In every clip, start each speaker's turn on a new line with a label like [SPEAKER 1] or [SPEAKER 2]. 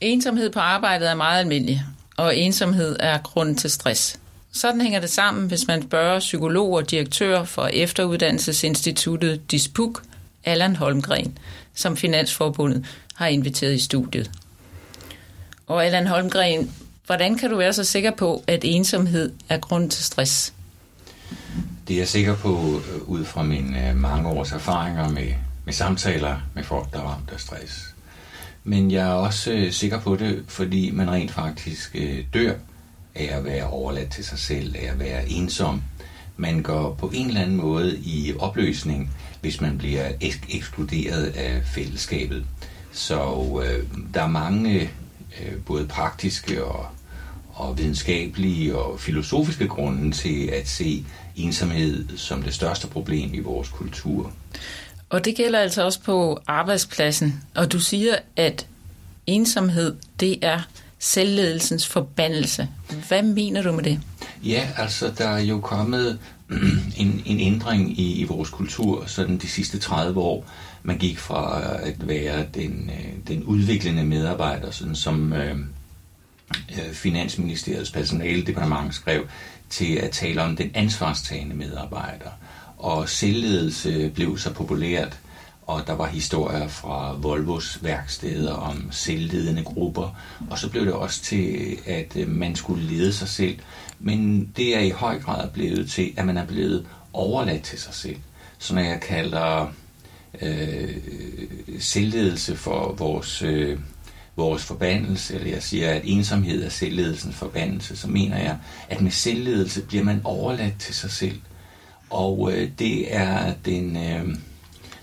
[SPEAKER 1] Ensomhed på arbejdet er meget almindelig, og ensomhed er grund til stress. Sådan hænger det sammen, hvis man spørger psykolog og direktør for efteruddannelsesinstituttet Dispuk, Allan Holmgren, som Finansforbundet har inviteret i studiet. Og Allan Holmgren, hvordan kan du være så sikker på, at ensomhed er grund til stress?
[SPEAKER 2] Det er jeg sikker på øh, ud fra mine øh, mange års erfaringer med, med samtaler med folk, der er ramt af stress. Men jeg er også øh, sikker på det, fordi man rent faktisk øh, dør af at være overladt til sig selv, af at være ensom. Man går på en eller anden måde i opløsning, hvis man bliver ek- ekskluderet af fællesskabet. Så øh, der er mange øh, både praktiske og, og videnskabelige og filosofiske grunde til at se ensomhed som det største problem i vores kultur.
[SPEAKER 1] Og det gælder altså også på arbejdspladsen. Og du siger, at ensomhed, det er selvledelsens forbandelse. Hvad mener du med det?
[SPEAKER 2] Ja, altså der er jo kommet en, en ændring i, i vores kultur sådan de sidste 30 år. Man gik fra øh, at være den, øh, den udviklende medarbejder, sådan som øh, øh, Finansministeriets personaledepartement skrev, til at tale om den ansvarstagende medarbejder. Og selvledelse blev så populært, og der var historier fra Volvos værksteder om selvledende grupper, og så blev det også til, at øh, man skulle lede sig selv. Men det er i høj grad blevet til, at man er blevet overladt til sig selv. Så når jeg kalder øh, selvledelse for vores, øh, vores forbandelse, eller jeg siger, at ensomhed er selvledelsens forbandelse, så mener jeg, at med selvledelse bliver man overladt til sig selv. Og øh, det er den... Øh,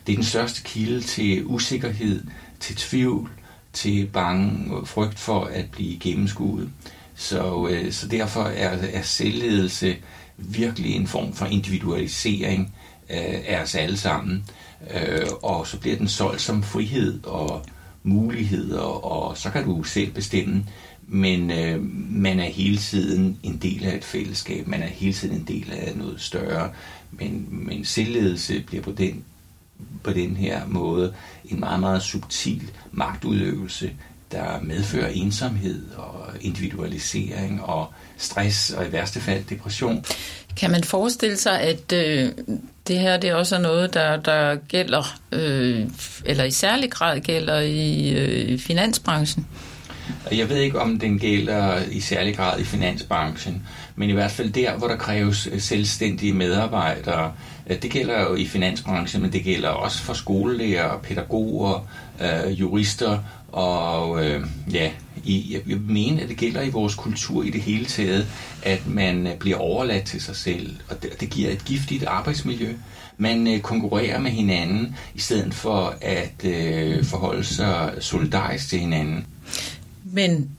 [SPEAKER 2] det er den største kilde til usikkerhed, til tvivl, til bange og frygt for at blive gennemskuet. Så, øh, så derfor er, er selvledelse virkelig en form for individualisering øh, af os alle sammen. Øh, og så bliver den solgt som frihed og muligheder, og så kan du selv bestemme. Men øh, man er hele tiden en del af et fællesskab, man er hele tiden en del af noget større. Men, men selvledelse bliver på den på den her måde en meget, meget subtil magtudøvelse, der medfører ensomhed og individualisering og stress og i værste fald depression.
[SPEAKER 1] Kan man forestille sig, at øh, det her det også er noget, der, der gælder, øh, eller i særlig grad gælder i øh, finansbranchen?
[SPEAKER 2] Jeg ved ikke, om den gælder i særlig grad i finansbranchen, men i hvert fald der, hvor der kræves øh, selvstændige medarbejdere, øh, det gælder jo i finansbranchen, men det gælder også for skolelærer, pædagoger, øh, jurister og øh, ja, i, jeg, mener, at det gælder i vores kultur i det hele taget, at man øh, bliver overladt til sig selv, og det, det giver et giftigt arbejdsmiljø. Man øh, konkurrerer med hinanden, i stedet for at øh, forholde sig solidarisk til hinanden.
[SPEAKER 1] Men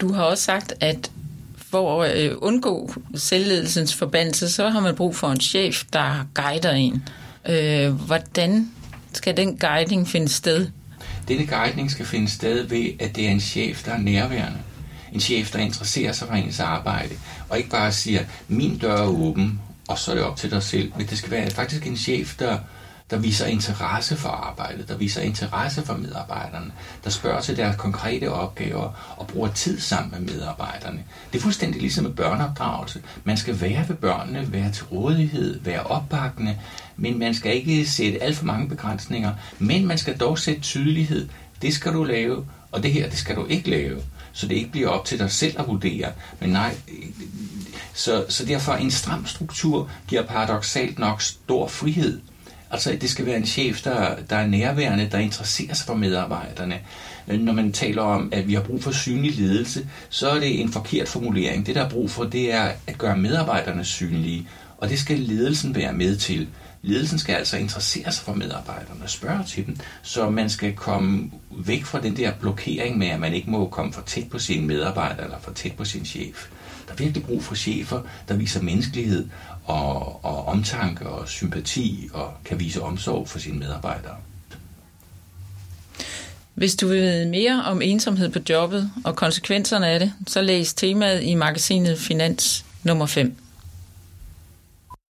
[SPEAKER 1] du har også sagt, at for at øh, undgå selvledelsens forbandelse, så har man brug for en chef, der guider en. Øh, hvordan skal den guiding finde sted?
[SPEAKER 2] Denne guidning skal finde sted ved, at det er en chef, der er nærværende. En chef, der interesserer sig for ens arbejde, og ikke bare siger, min dør er åben, og så er det op til dig selv. Men det skal være faktisk en chef, der der viser interesse for arbejdet, der viser interesse for medarbejderne, der spørger til deres konkrete opgaver og bruger tid sammen med medarbejderne. Det er fuldstændig ligesom med børneopdragelse. Man skal være ved børnene, være til rådighed, være opbakkende, men man skal ikke sætte alt for mange begrænsninger, men man skal dog sætte tydelighed. Det skal du lave, og det her, det skal du ikke lave. Så det ikke bliver op til dig selv at vurdere. Men nej, så, så derfor en stram struktur giver paradoxalt nok stor frihed Altså, det skal være en chef, der, der er nærværende, der interesserer sig for medarbejderne. Når man taler om, at vi har brug for synlig ledelse, så er det en forkert formulering. Det, der er brug for, det er at gøre medarbejderne synlige, og det skal ledelsen være med til. Ledelsen skal altså interessere sig for medarbejderne og spørge til dem, så man skal komme væk fra den der blokering med, at man ikke må komme for tæt på sine medarbejdere eller for tæt på sin chef. Der er virkelig brug for chefer, der viser menneskelighed og, og omtanke og sympati og kan vise omsorg for sine medarbejdere.
[SPEAKER 1] Hvis du vil vide mere om ensomhed på jobbet og konsekvenserne af det, så læs temaet i magasinet Finans nummer 5.